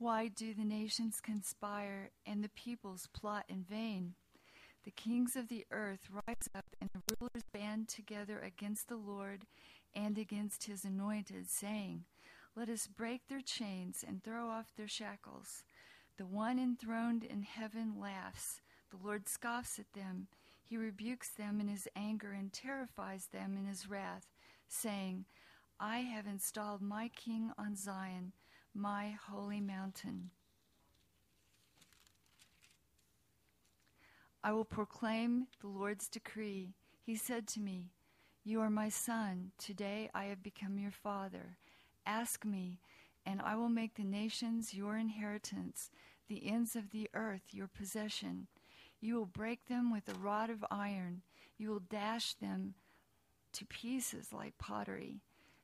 Why do the nations conspire and the peoples plot in vain? The kings of the earth rise up and the rulers band together against the Lord and against his anointed, saying, Let us break their chains and throw off their shackles. The one enthroned in heaven laughs. The Lord scoffs at them. He rebukes them in his anger and terrifies them in his wrath, saying, I have installed my king on Zion my holy mountain. I will proclaim the Lord's decree. He said to me, You are my son. Today I have become your father. Ask me, and I will make the nations your inheritance, the ends of the earth your possession. You will break them with a rod of iron, you will dash them to pieces like pottery.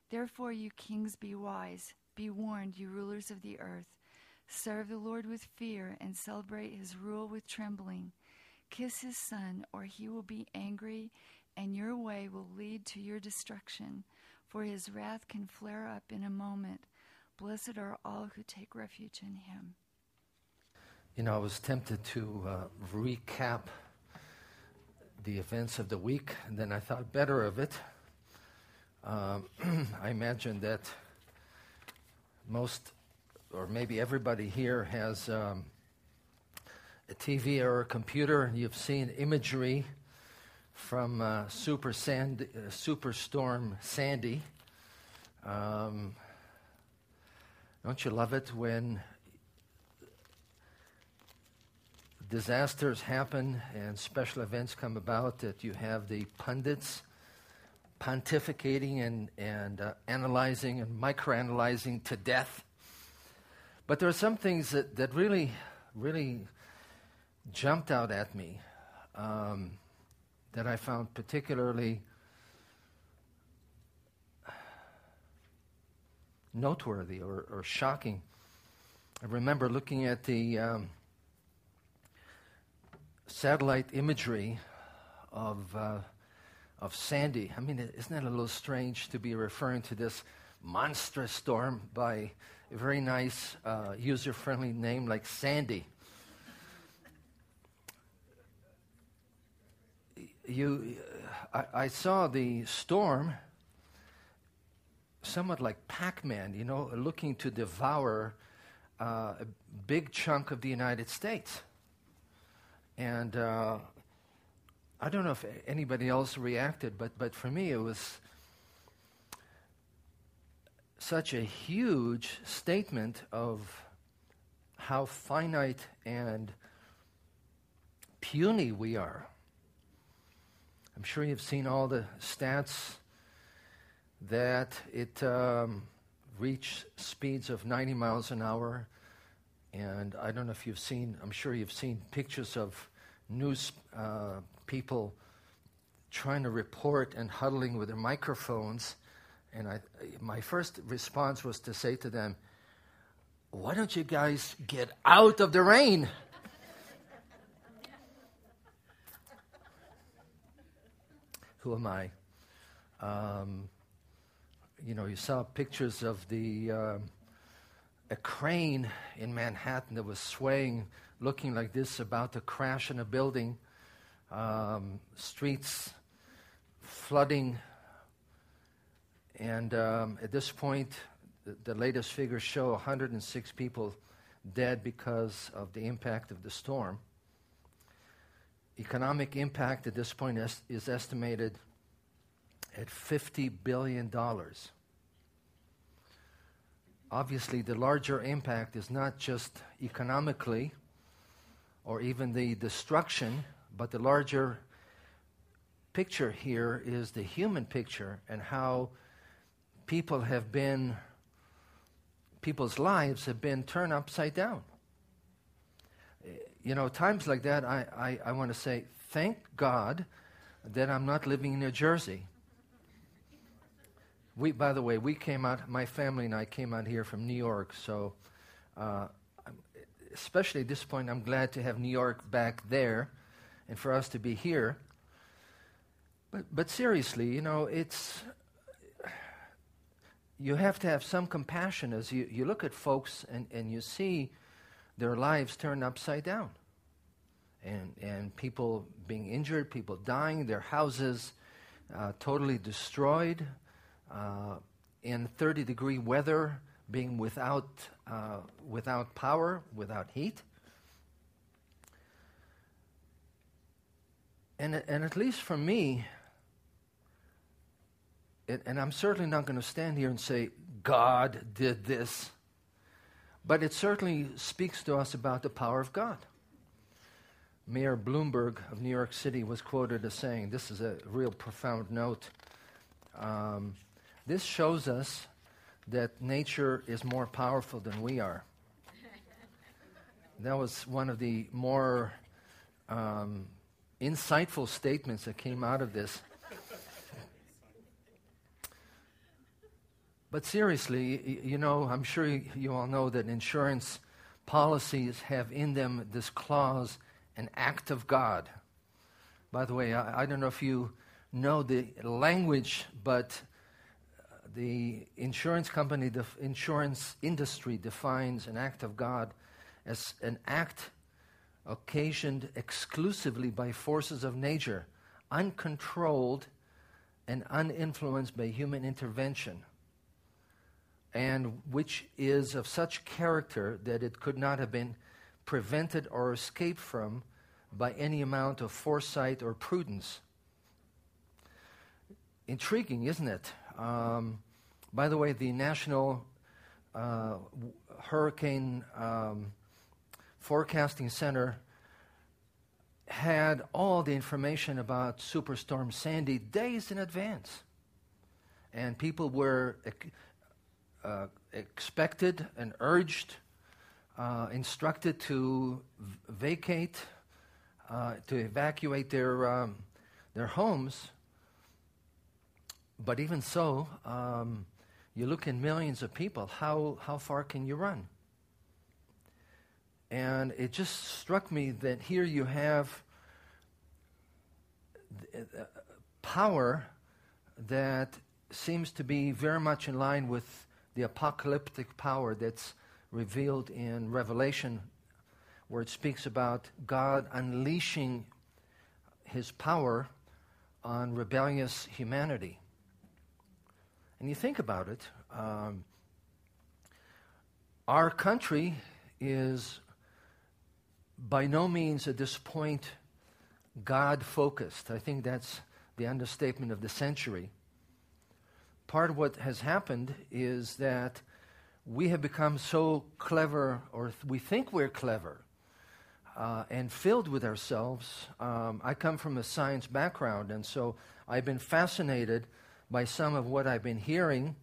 Therefore, you kings, be wise. Be warned, you rulers of the earth. Serve the Lord with fear and celebrate his rule with trembling. Kiss his son, or he will be angry, and your way will lead to your destruction, for his wrath can flare up in a moment. Blessed are all who take refuge in him. You know, I was tempted to uh, recap the events of the week, and then I thought better of it. Um, I imagine that most, or maybe everybody here has um, a TV or a computer. And you've seen imagery from uh, Super Sandy, uh, Superstorm Sandy. Um, don't you love it when disasters happen and special events come about that you have the pundits pontificating and, and uh, analyzing and microanalyzing to death. But there are some things that, that really, really jumped out at me um, that I found particularly noteworthy or, or shocking. I remember looking at the um, satellite imagery of. Uh, of Sandy. I mean, isn't that a little strange to be referring to this monstrous storm by a very nice, uh, user friendly name like Sandy? You, I, I saw the storm somewhat like Pac Man, you know, looking to devour uh, a big chunk of the United States. And uh, I don't know if anybody else reacted, but, but for me it was such a huge statement of how finite and puny we are. I'm sure you've seen all the stats that it um, reached speeds of 90 miles an hour. And I don't know if you've seen, I'm sure you've seen pictures of news uh, people trying to report and huddling with their microphones. And I, my first response was to say to them, Why don't you guys get out of the rain? Who am I? Um, you know, you saw pictures of the um, a crane in Manhattan that was swaying, looking like this, about to crash in a building um, streets flooding. And um, at this point, the, the latest figures show 106 people dead because of the impact of the storm. Economic impact at this point is, is estimated at $50 billion. Obviously, the larger impact is not just economically or even the destruction but the larger picture here is the human picture and how people have been, people's lives have been turned upside down. You know, times like that, I, I, I want to say, thank God that I'm not living in New Jersey. We, by the way, we came out, my family and I came out here from New York, so uh, especially at this point, I'm glad to have New York back there and for us to be here. But, but seriously, you know, it's you have to have some compassion as you, you look at folks and, and you see their lives turned upside down. And, and people being injured, people dying, their houses uh, totally destroyed, uh, in 30 degree weather, being without, uh, without power, without heat. And, and at least for me, and I'm certainly not going to stand here and say, God did this, but it certainly speaks to us about the power of God. Mayor Bloomberg of New York City was quoted as saying, This is a real profound note. Um, this shows us that nature is more powerful than we are. that was one of the more um, insightful statements that came out of this. But seriously, you know, I'm sure you all know that insurance policies have in them this clause, an act of God. By the way, I, I don't know if you know the language, but uh, the insurance company, the insurance industry defines an act of God as an act occasioned exclusively by forces of nature, uncontrolled and uninfluenced by human intervention and which is of such character that it could not have been prevented or escaped from by any amount of foresight or prudence. Intriguing, isn't it? Um, by the way, the National uh, Hurricane um, Forecasting Center had all the information about Superstorm Sandy days in advance. And people were uh, expected and urged, uh, instructed to vacate, uh, to evacuate their, um, their homes. But even so, um, you look in millions of people, how, how far can you run? And it just struck me that here you have power that seems to be very much in line with the apocalyptic power that's revealed in Revelation, where it speaks about God unleashing his power on rebellious humanity. And you think about it, um, our country is by no means at this point God focused. I think that's the understatement of the century part of what has happened is that we have become so clever, or th- we think we're clever, uh, and filled with ourselves. Um, I come from a science background, and so I've been fascinated by some of what I've been hearing,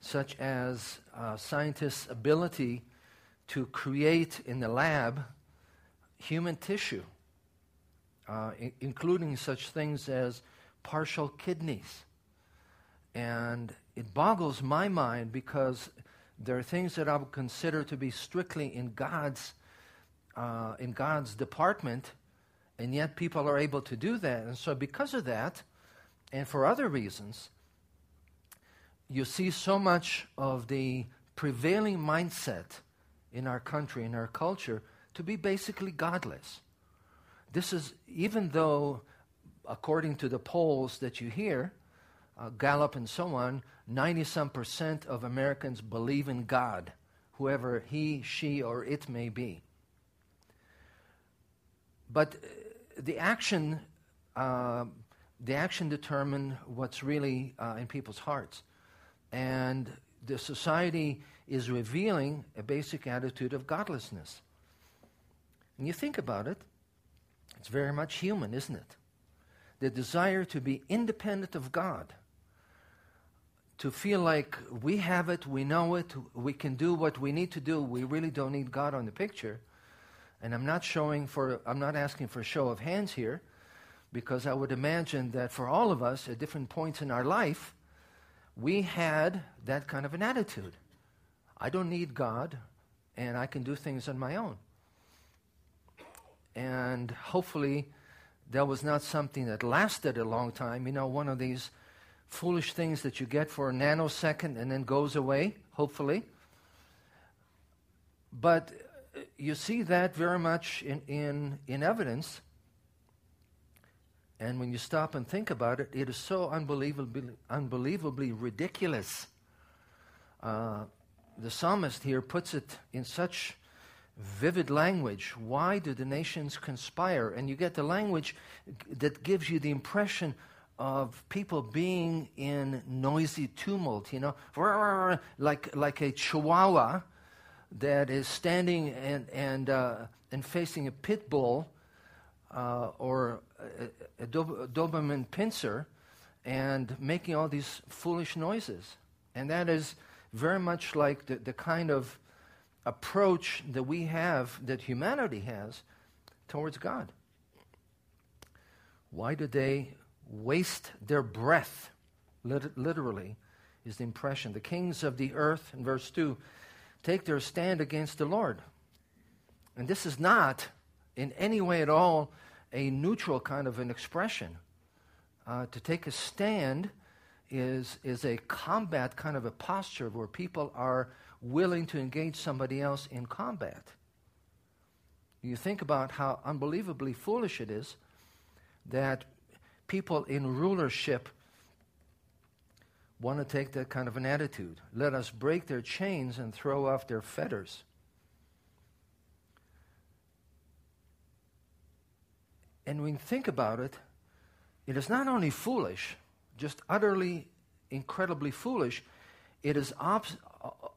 such as uh, scientists' ability to create in the lab human tissue, uh, I- including such things as partial kidneys. And it boggles my mind because there are things that I would consider to be strictly in God's, uh, in God's department, and yet people are able to do that. And so, because of that, and for other reasons, you see so much of the prevailing mindset in our country, in our culture, to be basically godless. This is, even though, according to the polls that you hear, uh, Gallup and so on, 90 some percent of Americans believe in God, whoever he, she, or it may be. But uh, the action, uh, the action determine what's really uh, in people's hearts. And the society is revealing a basic attitude of godlessness. And you think about it, it's very much human, isn't it? The desire to be independent of God to feel like we have it, we know it, we can do what we need to do. We really don't need God on the picture. And I'm not showing for, I'm not asking for a show of hands here, because I would imagine that for all of us at different points in our life, we had that kind of an attitude. I don't need God, and I can do things on my own. And hopefully, that was not something that lasted a long time. You know, one of these foolish things that you get for a nanosecond and then goes away, hopefully. But uh, you see that very much in, in, in evidence. And when you stop and think about it, it is so unbelievably, unbelievably ridiculous. Uh, the psalmist here puts it in such vivid language. Why do the nations conspire? And you get the language that gives you the impression of people being in noisy tumult, you know, like, like a chihuahua that is standing and, and, uh, and facing a pit bull uh, or a, a, Doberman pinscher and making all these foolish noises. And that is very much like the, the kind of approach that we have, that humanity has, towards God. Why do they waste their breath? Lit- literally, is the impression. The kings of the earth, in verse 2, take their stand against the Lord. And this is not in any way at all a neutral kind of an expression. Uh, to take a stand is, is a combat kind of a posture where people are willing to engage somebody else in combat. You think about how unbelievably foolish it is that people in rulership want to take that kind of an attitude. Let us break their chains and throw off their fetters. And when you think about it, it is not only foolish, just utterly, incredibly foolish, it is op-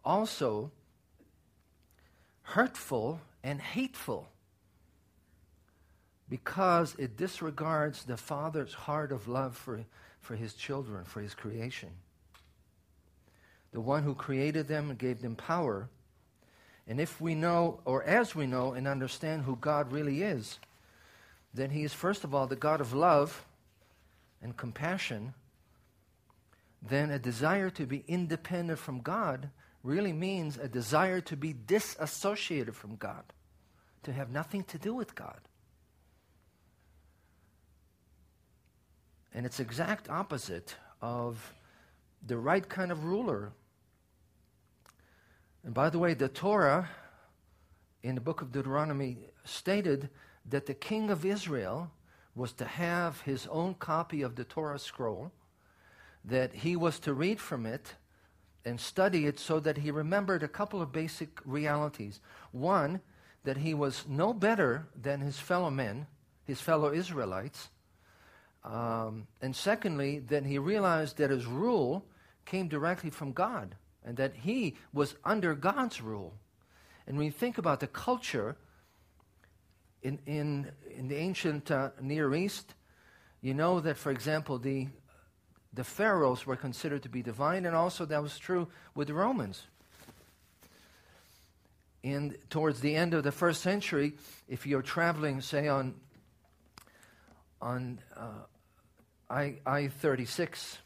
also hurtful and hateful because it disregards the Father's heart of love for, for his children, for his creation. The one who created them and gave them power. And if we know, or as we know and understand who God really is, then he is, first of all, the God of love and compassion. Then a desire to be independent from God really means a desire to be disassociated from God, to have nothing to do with God. And it's exact opposite of the right kind of ruler. And by the way, the Torah in the book of Deuteronomy stated that the king of Israel was to have his own copy of the Torah scroll, that he was to read from it and study it so that he remembered a couple of basic realities. One, that he was no better than his fellow men, his fellow Israelites. Um, and secondly, that he realized that his rule came directly from God and that he was under God's rule. And when you think about the culture in, in, in the ancient uh, Near East, you know that, for example, the the pharaohs were considered to be divine, and also that was true with the Romans. And towards the end of the first century, if you're traveling, say, on, on uh, I, I-36,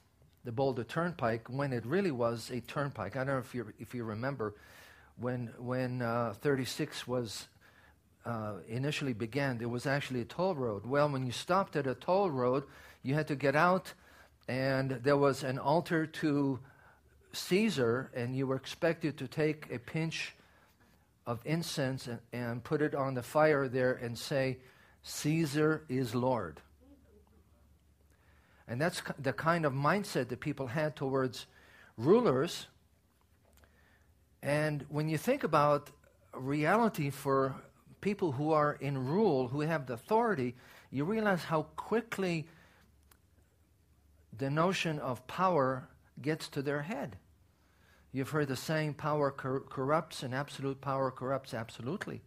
the Boulder Turnpike, when it really was a turnpike, I don't know if you, if you remember, when, when uh, 36 was uh, initially began, there was actually a toll road. Well, when you stopped at a toll road, you had to get out – and there was an altar to Caesar, and you were expected to take a pinch of incense and, and put it on the fire there and say, Caesar is Lord. And that's the kind of mindset that people had towards rulers. And when you think about reality for people who are in rule, who have the authority, you realize how quickly the notion of power gets to their head. You've heard the saying, power cor- corrupts, and absolute power corrupts absolutely.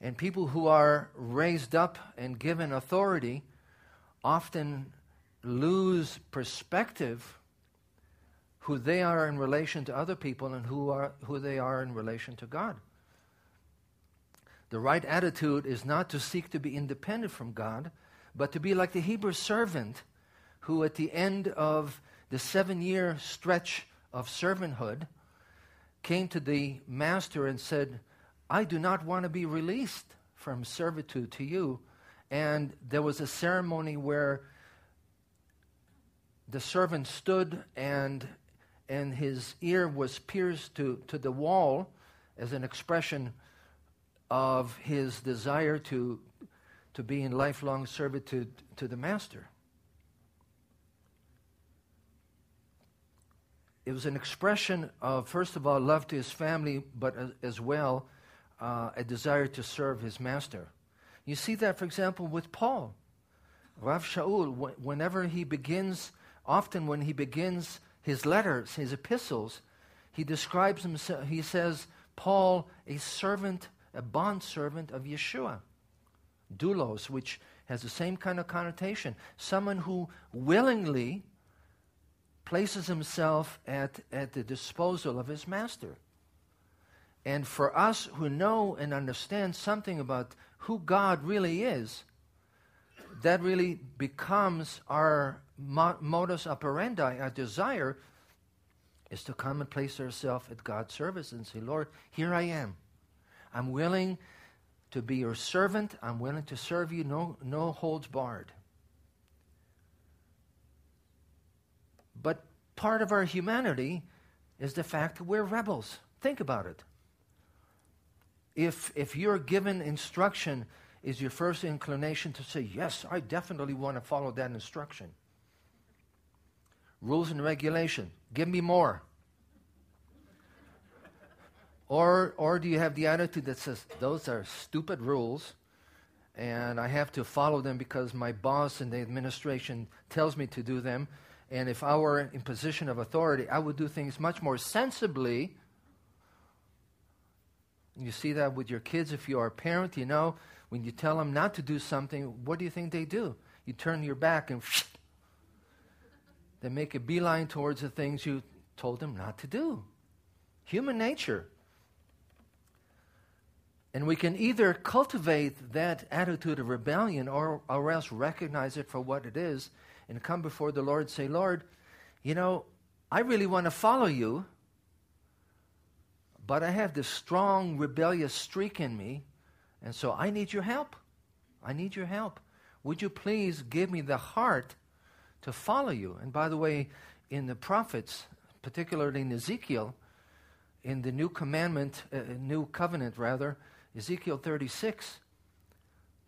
And people who are raised up and given authority often lose perspective who they are in relation to other people and who, are, who they are in relation to God. The right attitude is not to seek to be independent from God, but to be like the Hebrew servant who, at the end of the seven year stretch of servanthood, came to the master and said, I do not want to be released from servitude to you. And there was a ceremony where the servant stood and, and his ear was pierced to, to the wall as an expression of his desire to, to be in lifelong servitude to the master. It was an expression of, first of all, love to his family, but as well uh, a desire to serve his master. You see that, for example, with Paul. Rav Shaul, whenever he begins, often when he begins his letters, his epistles, he describes himself, he says, Paul, a servant, a bond servant of Yeshua. Doulos, which has the same kind of connotation. Someone who willingly places himself at, at the disposal of his master. And for us who know and understand something about who God really is, that really becomes our modus operandi, our desire is to come and place ourselves at God's service and say, Lord, here I am. I'm willing to be your servant. I'm willing to serve you, no, no holds barred. But part of our humanity is the fact that we're rebels. Think about it. If, if you're given instruction, is your first inclination to say, Yes, I definitely want to follow that instruction? Rules and regulation. Give me more. Or, or do you have the attitude that says, those are stupid rules, and I have to follow them because my boss in the administration tells me to do them, and if I were in position of authority, I would do things much more sensibly. You see that with your kids. If you are a parent, you know, when you tell them not to do something, what do you think they do? You turn your back and they make a beeline towards the things you told them not to do. Human nature. And we can either cultivate that attitude of rebellion or, or else recognize it for what it is and come before the Lord say, Lord, you know, I really want to follow you, but I have this strong rebellious streak in me, and so I need your help. I need your help. Would you please give me the heart to follow you? And by the way, in the prophets, particularly in Ezekiel, in the new commandment, uh, new covenant rather, Ezekiel 36,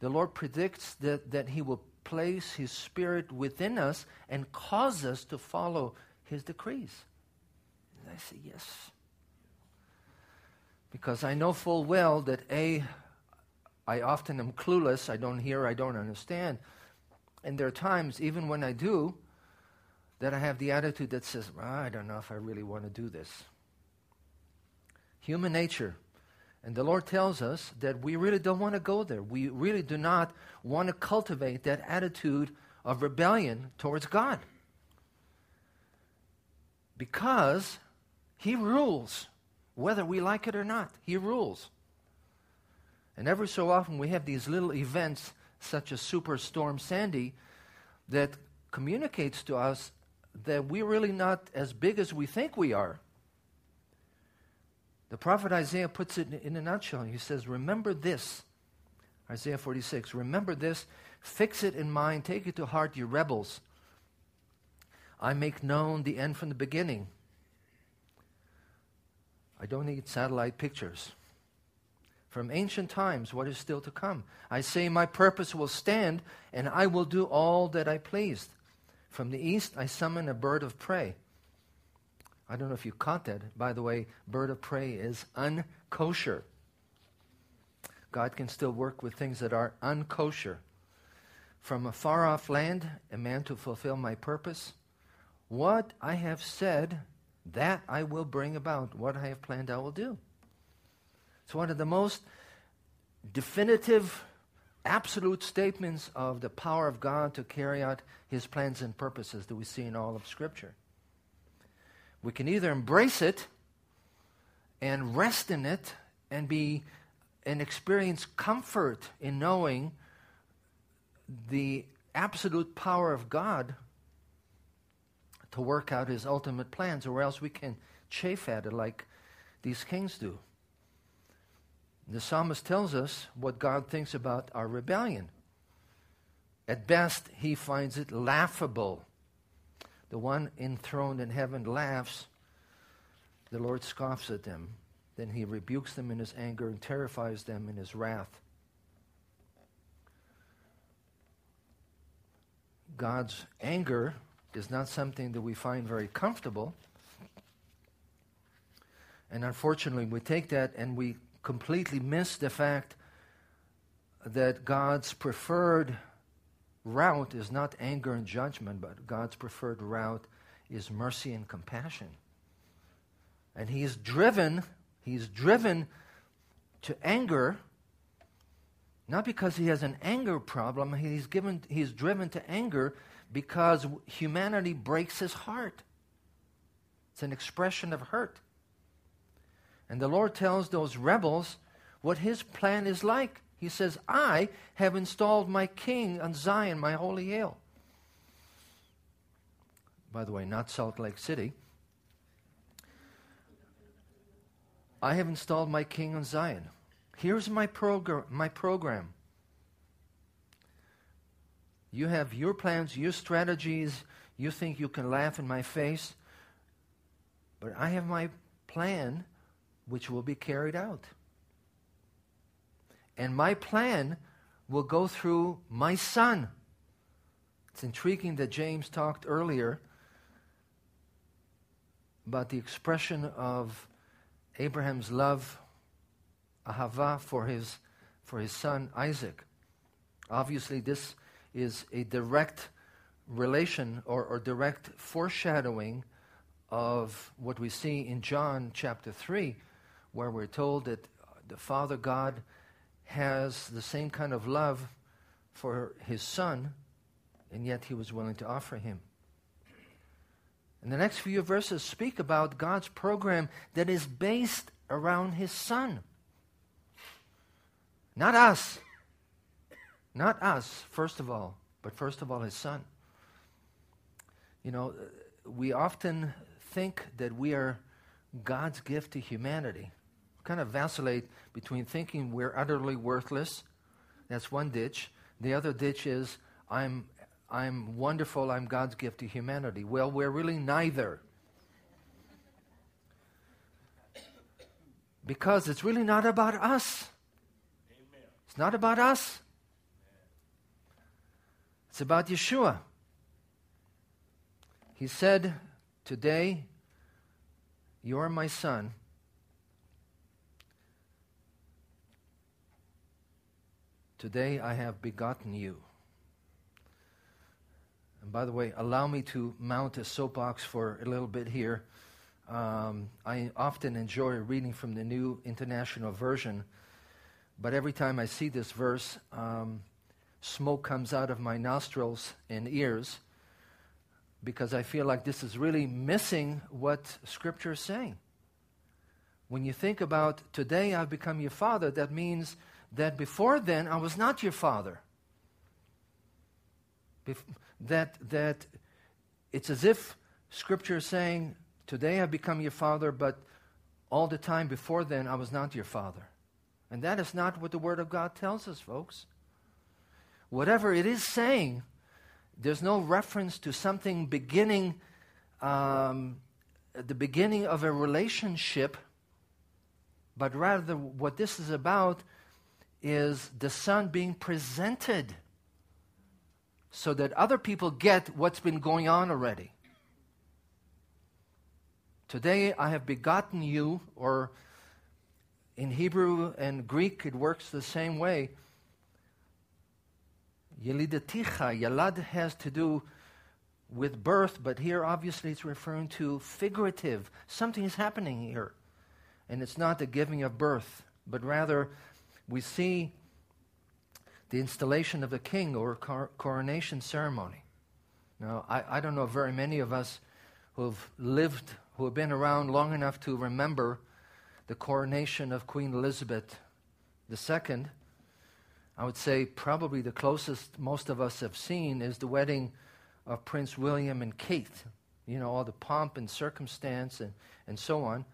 the Lord predicts that, that He will place His Spirit within us and cause us to follow His decrees. And I say, yes. Because I know full well that A, I often am clueless, I don't hear, I don't understand. And there are times, even when I do, that I have the attitude that says, well, I don't know if I really want to do this. Human nature and the Lord tells us that we really don't want to go there. We really do not want to cultivate that attitude of rebellion towards God. Because He rules, whether we like it or not. He rules. And every so often we have these little events, such as Superstorm Sandy, that communicates to us that we're really not as big as we think we are. The prophet Isaiah puts it in a nutshell. He says, Remember this. Isaiah 46. Remember this. Fix it in mind. Take it to heart, you rebels. I make known the end from the beginning. I don't need satellite pictures. From ancient times, what is still to come? I say, My purpose will stand, and I will do all that I pleased. From the east, I summon a bird of prey. I don't know if you caught that. By the way, bird of prey is unkosher. God can still work with things that are unkosher. From a far off land, a man to fulfill my purpose. What I have said, that I will bring about. What I have planned, I will do. It's one of the most definitive, absolute statements of the power of God to carry out his plans and purposes that we see in all of Scripture. We can either embrace it and rest in it and be and experience comfort in knowing the absolute power of God to work out his ultimate plans, or else we can chafe at it like these kings do. The psalmist tells us what God thinks about our rebellion. At best, he finds it laughable the one enthroned in heaven, laughs, the Lord scoffs at them. Then he rebukes them in his anger and terrifies them in his wrath. God's anger is not something that we find very comfortable. And unfortunately, we take that and we completely miss the fact that God's preferred route is not anger and judgment, but God's preferred route is mercy and compassion. And he is driven, he's driven to anger not because he has an anger problem, he's given he's driven to anger because humanity breaks his heart. It's an expression of hurt. And the Lord tells those rebels what his plan is like. He says, I have installed my king on Zion, my holy hill. By the way, not Salt Lake City. I have installed my king on Zion. Here's my, progr- my program. You have your plans, your strategies. You think you can laugh in my face. But I have my plan which will be carried out. And my plan will go through my son. It's intriguing that James talked earlier about the expression of Abraham's love, ahava, for his, for his son Isaac. Obviously, this is a direct relation or, or direct foreshadowing of what we see in John chapter 3, where we're told that the Father God has the same kind of love for his son, and yet he was willing to offer him. And the next few verses speak about God's program that is based around his son. Not us. Not us, first of all, but first of all, his son. You know, we often think that we are God's gift to humanity kind of vacillate between thinking we're utterly worthless. That's one ditch. The other ditch is I'm, I'm wonderful, I'm God's gift to humanity. Well, we're really neither. Because it's really not about us. Amen. It's not about us. It's about Yeshua. He said, Today, you are my son. Today I have begotten you. And by the way, allow me to mount a soapbox for a little bit here. Um, I often enjoy reading from the New International Version, but every time I see this verse, um, smoke comes out of my nostrils and ears because I feel like this is really missing what Scripture is saying. When you think about today I've become your father, that means that before then I was not your father. Bef- that, that it's as if Scripture is saying, Today I've become your father, but all the time before then I was not your father. And that is not what the Word of God tells us, folks. Whatever it is saying, there's no reference to something beginning, um, the beginning of a relationship, but rather what this is about is the Son being presented so that other people get what's been going on already. Today I have begotten you, or in Hebrew and Greek it works the same way. Yelidaticha, Yalad has to do with birth, but here obviously it's referring to figurative. Something is happening here. And it's not the giving of birth, but rather we see the installation of the king or cor- coronation ceremony. Now, I, I don't know very many of us who have lived, who have been around long enough to remember the coronation of Queen Elizabeth II. I would say probably the closest most of us have seen is the wedding of Prince William and Kate. You know, all the pomp and circumstance and, and so on.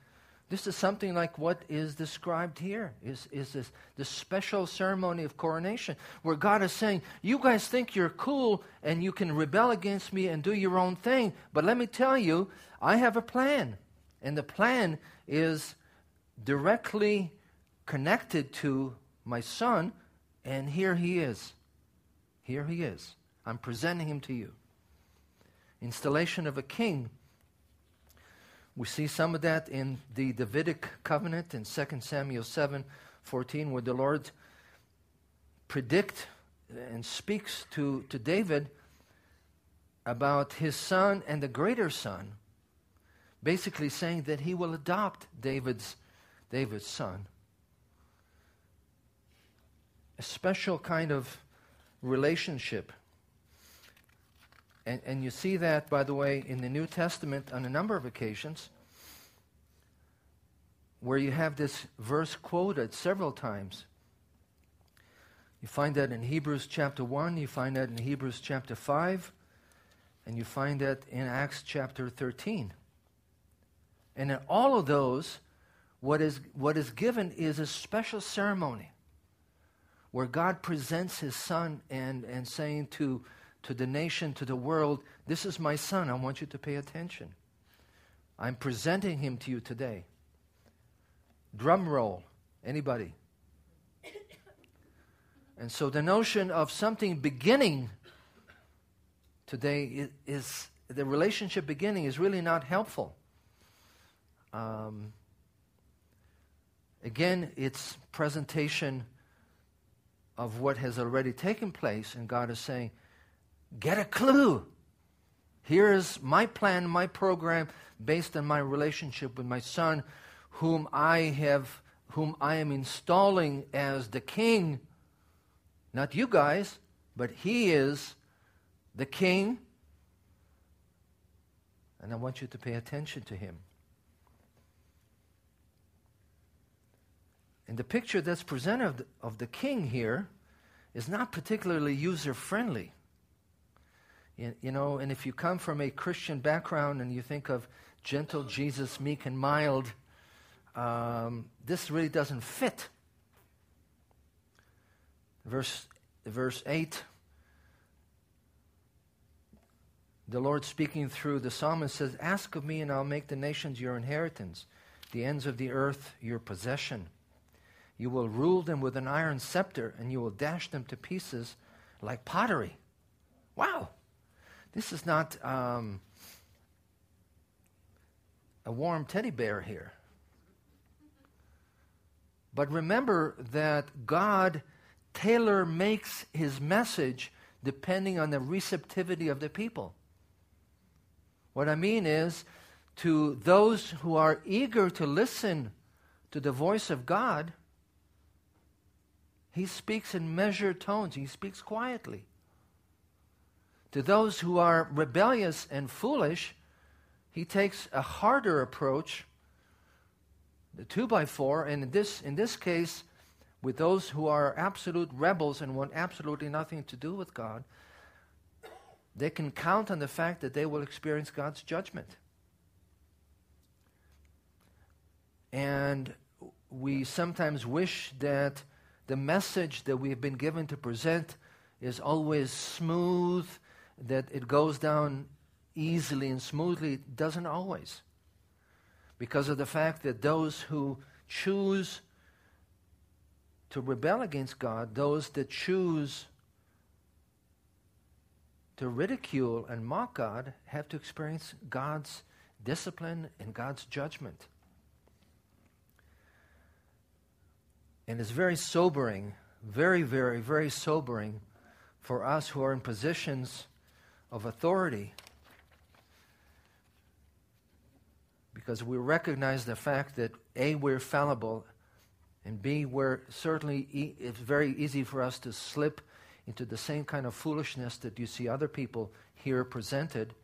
This is something like what is described here is, is this, this special ceremony of coronation where God is saying, You guys think you're cool and you can rebel against me and do your own thing, but let me tell you, I have a plan. And the plan is directly connected to my son, and here he is. Here he is. I'm presenting him to you. Installation of a king we see some of that in the Davidic covenant in 2 Samuel 7 14, where the Lord predict and speaks to, to David about his son and the greater son, basically saying that he will adopt David's, David's son. A special kind of relationship. And, and you see that, by the way, in the New Testament on a number of occasions where you have this verse quoted several times. You find that in Hebrews chapter 1, you find that in Hebrews chapter 5, and you find that in Acts chapter 13. And in all of those, what is, what is given is a special ceremony where God presents his son and, and saying to to the nation, to the world, this is my son. I want you to pay attention. I'm presenting him to you today. Drum roll. Anybody? And so the notion of something beginning today is, the relationship beginning is really not helpful. Um, again, it's presentation of what has already taken place, and God is saying, Get a clue. Here is my plan, my program based on my relationship with my son, whom I have whom I am installing as the king. Not you guys, but he is the king. And I want you to pay attention to him. And the picture that's presented of the, king here is not particularly user friendly. You know, and if you come from a Christian background and you think of gentle Jesus, meek and mild, um, this really doesn't fit. Verse, verse 8 the Lord speaking through the psalmist says, Ask of me, and I'll make the nations your inheritance, the ends of the earth your possession. You will rule them with an iron scepter, and you will dash them to pieces like pottery. Wow. This is not um, a warm teddy bear here. But remember that God tailor makes his message depending on the receptivity of the people. What I mean is, to those who are eager to listen to the voice of God, he speaks in measured tones, he speaks quietly. To those who are rebellious and foolish, he takes a harder approach, the two by four, and in this, in this case, with those who are absolute rebels and want absolutely nothing to do with God, they can count on the fact that they will experience God's judgment. And we sometimes wish that the message that we have been given to present is always smooth that it goes down easily and smoothly doesn't always. Because of the fact that those who choose to rebel against God, those that choose to ridicule and mock God, have to experience God's discipline and God's judgment. And it's very sobering, very, very, very sobering for us who are in positions of authority because we recognize the fact that A, we're fallible, and B, we're certainly, e- it's very easy for us to slip into the same kind of foolishness that you see other people here presented.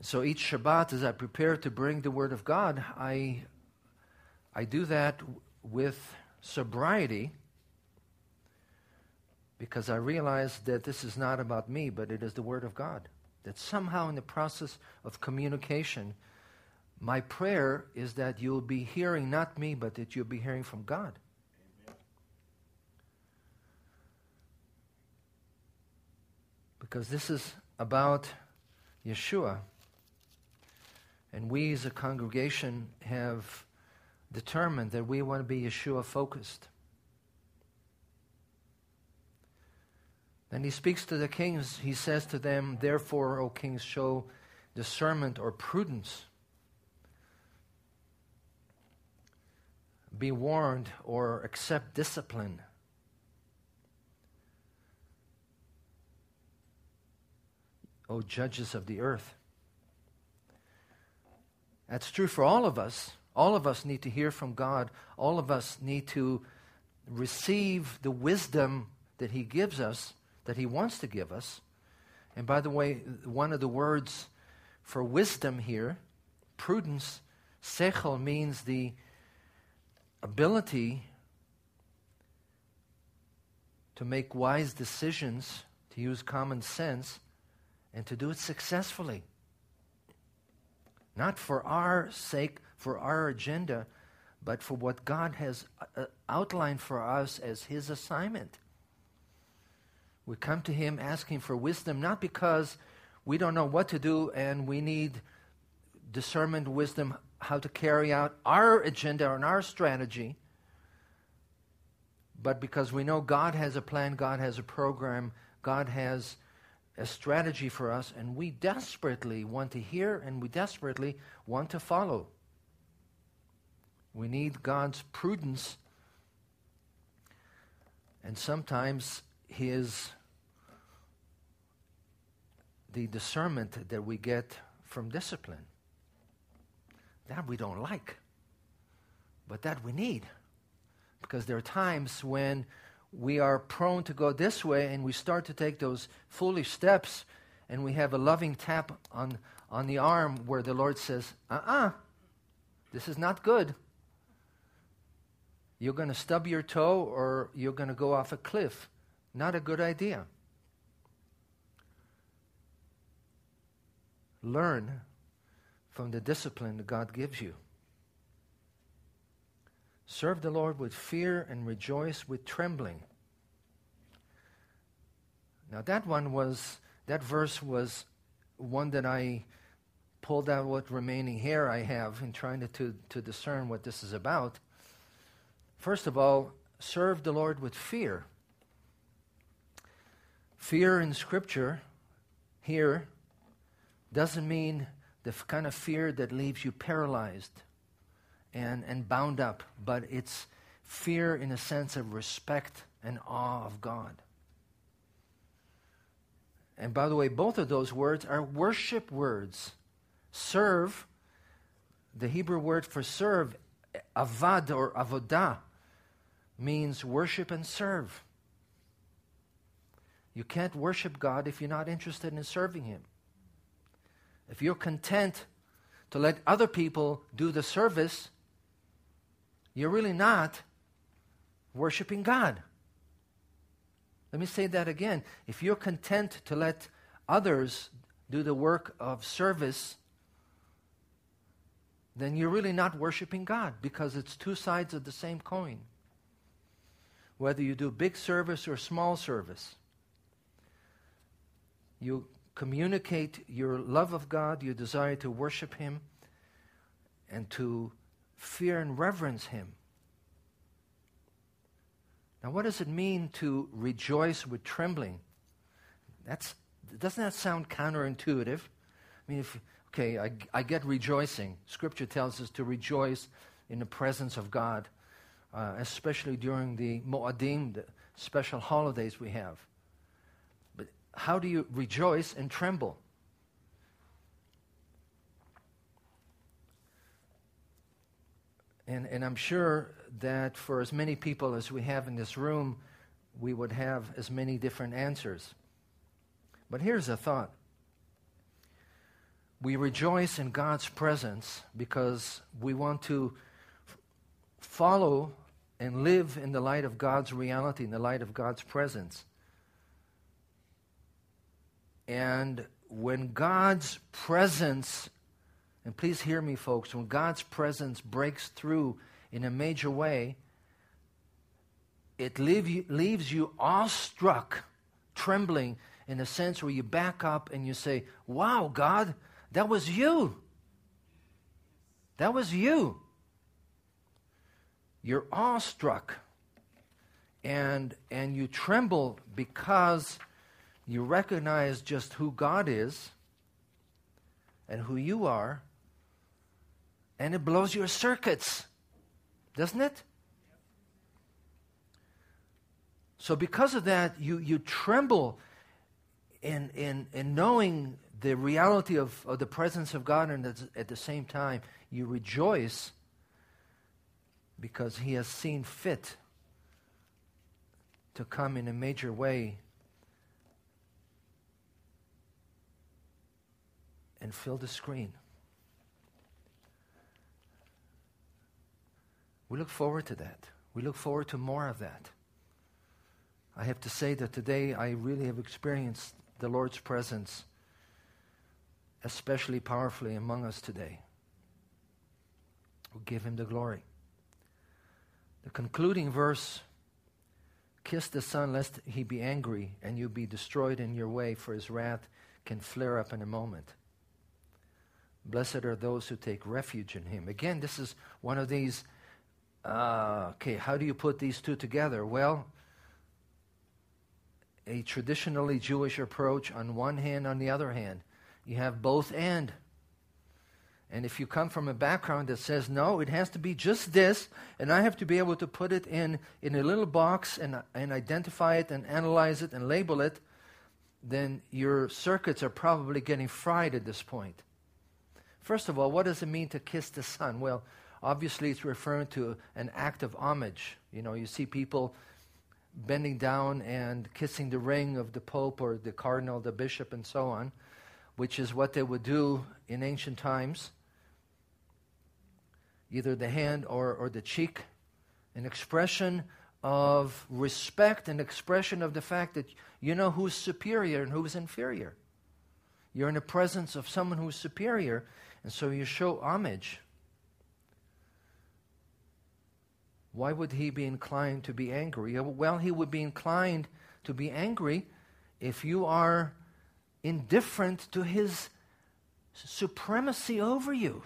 So each Shabbat, as I prepare to bring the Word of God, I, I do that with sobriety because I realize that this is not about me, but it is the Word of God. That somehow in the process of communication, My prayer is that you'll be hearing not me, but that you'll be hearing from God. Because this is about Yeshua. And we as a congregation have determined that we want to be Yeshua focused. Then he speaks to the kings. He says to them, Therefore, O kings, show discernment or prudence. Be warned or accept discipline. O judges of the earth. That's true for all of us. All of us need to hear from God. All of us need to receive the wisdom that He gives us, that He wants to give us. And by the way, one of the words for wisdom here, prudence, sechel, means the ability to make wise decisions, to use common sense, and to do it successfully. Not for our sake, for our agenda, but for what God has uh, outlined for us as His assignment. We come to Him asking for wisdom, not because we don't know what to do and we need discernment, wisdom, how to carry out our agenda and our strategy, but because we know God has a plan, God has a program, God has a strategy for us, and we desperately want to hear and we desperately want to follow. We need God's prudence and sometimes His the discernment that we get from discipline. That we don't like, but that we need. Because there are times when we are prone to go this way and we start to take those foolish steps and we have a loving tap on, on the arm where the Lord says, uh uh-uh, uh, this is not good. You're going to stub your toe or you're going to go off a cliff. Not a good idea. Learn from the discipline that God gives you. Serve the Lord with fear and rejoice with trembling. Now, that one was, that verse was one that I pulled out what remaining hair I have in trying to, to, to discern what this is about. First of all, serve the Lord with fear. Fear in Scripture here doesn't mean the kind of fear that leaves you paralyzed and, and bound up, but it's fear in a sense of respect and awe of God. And by the way, both of those words are worship words. Serve, the Hebrew word for serve, avad or avodah, means worship and serve. You can't worship God if you're not interested in serving Him. If you're content to let other people do the service, you're really not worshiping God. Let me say that again. If you're content to let others do the work of service, then you're really not worshiping God because it's two sides of the same coin. Whether you do big service or small service, you communicate your love of God, your desire to worship Him, and to fear and reverence Him. Now, what does it mean to rejoice with trembling? That's, doesn't that sound counterintuitive? I mean, if, okay, I, I get rejoicing. Scripture tells us to rejoice in the presence of God, uh, especially during the Mo'adim, the special holidays we have. How do you rejoice and tremble? And, and I'm sure that for as many people as we have in this room, we would have as many different answers. But here's a thought we rejoice in God's presence because we want to f- follow and live in the light of God's reality, in the light of God's presence. And when God's presence And please hear me, folks, when God's presence breaks through in a major way, it leave you, leaves you awestruck, trembling in a sense where you back up and you say, Wow, God, that was you. That was you. You're awestruck and, and you tremble because you recognize just who God is and who you are, and it blows your circuits, doesn't it? So, because of that, you, you tremble in, in, in knowing the reality of, of the presence of God, and at the same time, you rejoice because He has seen fit to come in a major way and fill the screen. We look forward to that. We look forward to more of that. I have to say that today I really have experienced the Lord's presence especially powerfully among us today. We'll give him the glory. The concluding verse Kiss the Son, lest he be angry and you be destroyed in your way, for his wrath can flare up in a moment. Blessed are those who take refuge in him. Again, this is one of these. Uh, okay, how do you put these two together? Well, a traditionally Jewish approach on one hand, on the other hand. You have both and. And if you come from a background that says, no, it has to be just this, and I have to be able to put it in, in a little box and, and identify it and analyze it and label it, then your circuits are probably getting fried at this point. First of all, what does it mean to kiss the Son? Well, obviously it's referring to an act of homage. You know, you see people bending down and kissing the ring of the Pope or the Cardinal, the Bishop, and so on, which is what they would do in ancient times either the hand or, or the cheek, an expression of respect, an expression of the fact that you know who's superior and who's inferior. You're in the presence of someone who's superior, and so you show homage. Why would he be inclined to be angry? Well, he would be inclined to be angry if you are indifferent to his supremacy over you.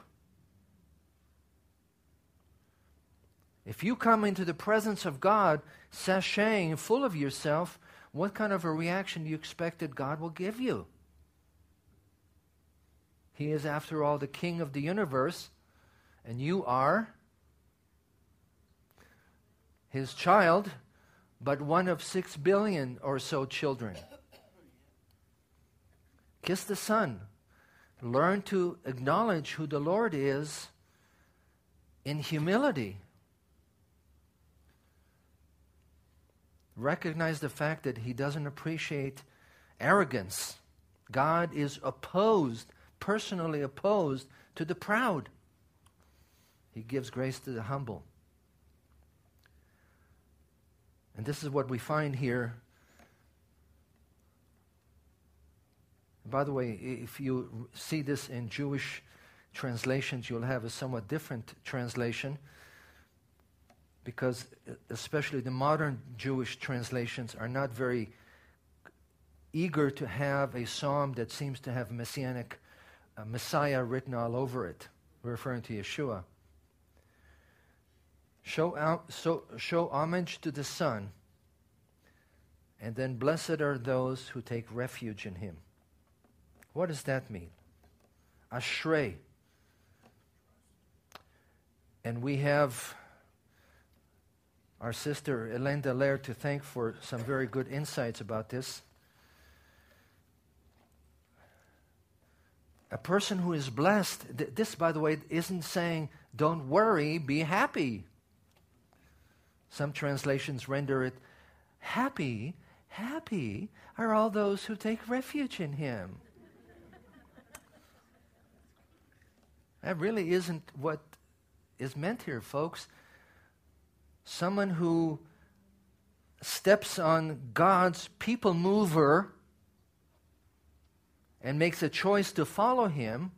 If you come into the presence of God sashaying full of yourself, what kind of a reaction do you expect that God will give you? He is, after all, the king of the universe, and you are his child, but one of six billion or so children. Kiss the Son. Learn to acknowledge who the Lord is in humility recognize the fact that he doesn't appreciate arrogance. God is opposed, personally opposed to the proud. He gives grace to the humble. And this is what we find here. By the way, if you see this in Jewish translations, you'll have a somewhat different translation because especially the modern Jewish translations are not very eager to have a psalm that seems to have messianic Messiah written all over it, referring to Yeshua. Show, out, so, show homage to the Son, and then blessed are those who take refuge in him. What does that mean? Ashrei. And we have our sister Elaine Dallaire to thank for some very good insights about this. A person who is blessed, th- this, by the way, isn't saying, don't worry, be happy. Some translations render it, happy, happy are all those who take refuge in him. that really isn't what is meant here, folks someone who steps on God's people mover and makes a choice to follow him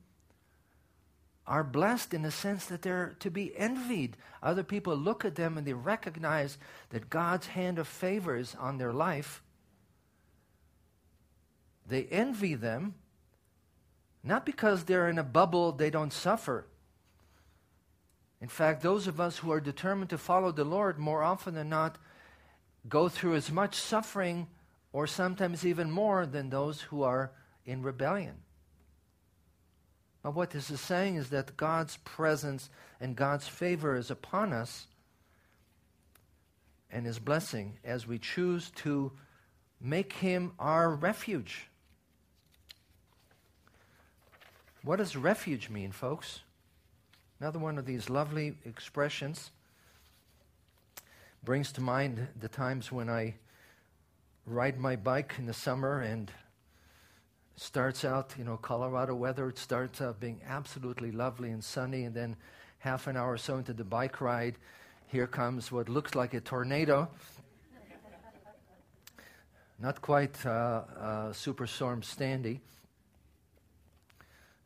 are blessed in the sense that they're to be envied. Other people look at them and they recognize that God's hand of favor is on their life. They envy them, not because they're in a bubble, they don't suffer. In fact, those of us who are determined to follow the Lord more often than not go through as much suffering or sometimes even more than those who are in rebellion. But what this is saying is that God's presence and God's favor is upon us and his blessing as we choose to make him our refuge. What does refuge mean, folks? Another one of these lovely expressions brings to mind the times when I ride my bike in the summer and starts out, you know, Colorado weather. It starts out being absolutely lovely and sunny, and then half an hour or so into the bike ride, here comes what looks like a tornado. Not quite uh, uh, Superstorm Sandy.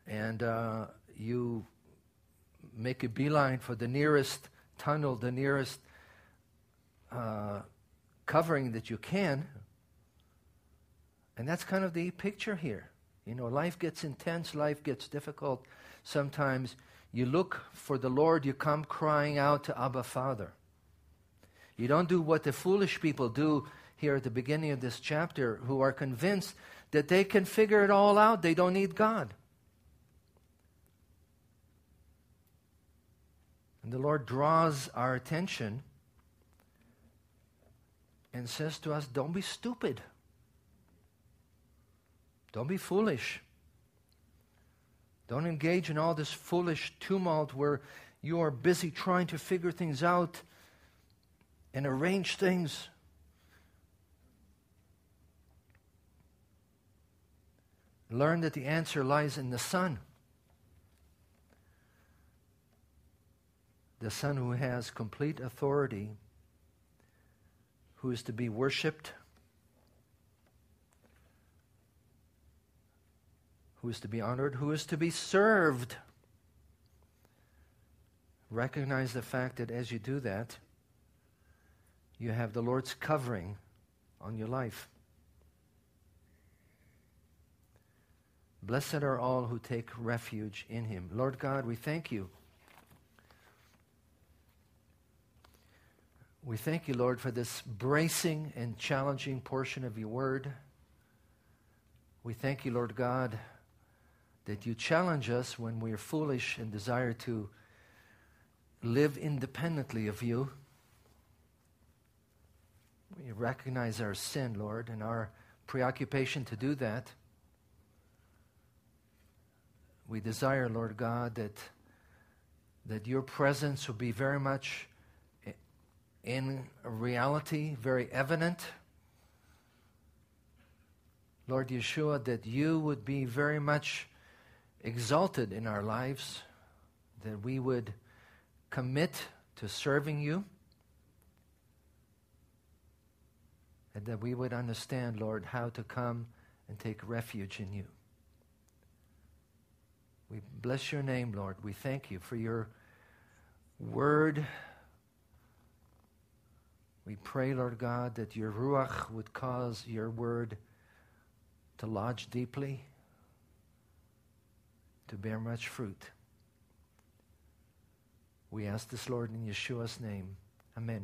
And uh, you make a beeline for the nearest tunnel, the nearest uh, covering that you can. And that's kind of the picture here. You know, life gets intense, life gets difficult. Sometimes you look for the Lord, you come crying out to Abba Father. You don't do what the foolish people do here at the beginning of this chapter, who are convinced that they can figure it all out. They don't need God. And the Lord draws our attention and says to us, Don't be stupid. Don't be foolish. Don't engage in all this foolish tumult where you are busy trying to figure things out and arrange things. Learn that the answer lies in the Son. The Son who has complete authority, who is to be worshiped who is to be honored, who is to be served. Recognize the fact that as you do that, you have the Lord's covering on your life. Blessed are all who take refuge in him. Lord God, we thank you. We thank you, Lord, for this bracing and challenging portion of your word. We thank you, Lord God that you challenge us when we are foolish and desire to live independently of you. We recognize our sin, Lord, and our preoccupation to do that. We desire, Lord God, that, that your presence will be very much in reality, very evident. Lord Yeshua, that you would be very much exalted in our lives, that we would commit to serving you, and that we would understand, Lord, how to come and take refuge in you. We bless your name, Lord. We thank you for your word. We pray, Lord God, that your Ruach would cause your word to lodge deeply to bear much fruit. We ask this, Lord, in Yeshua's name. Amen.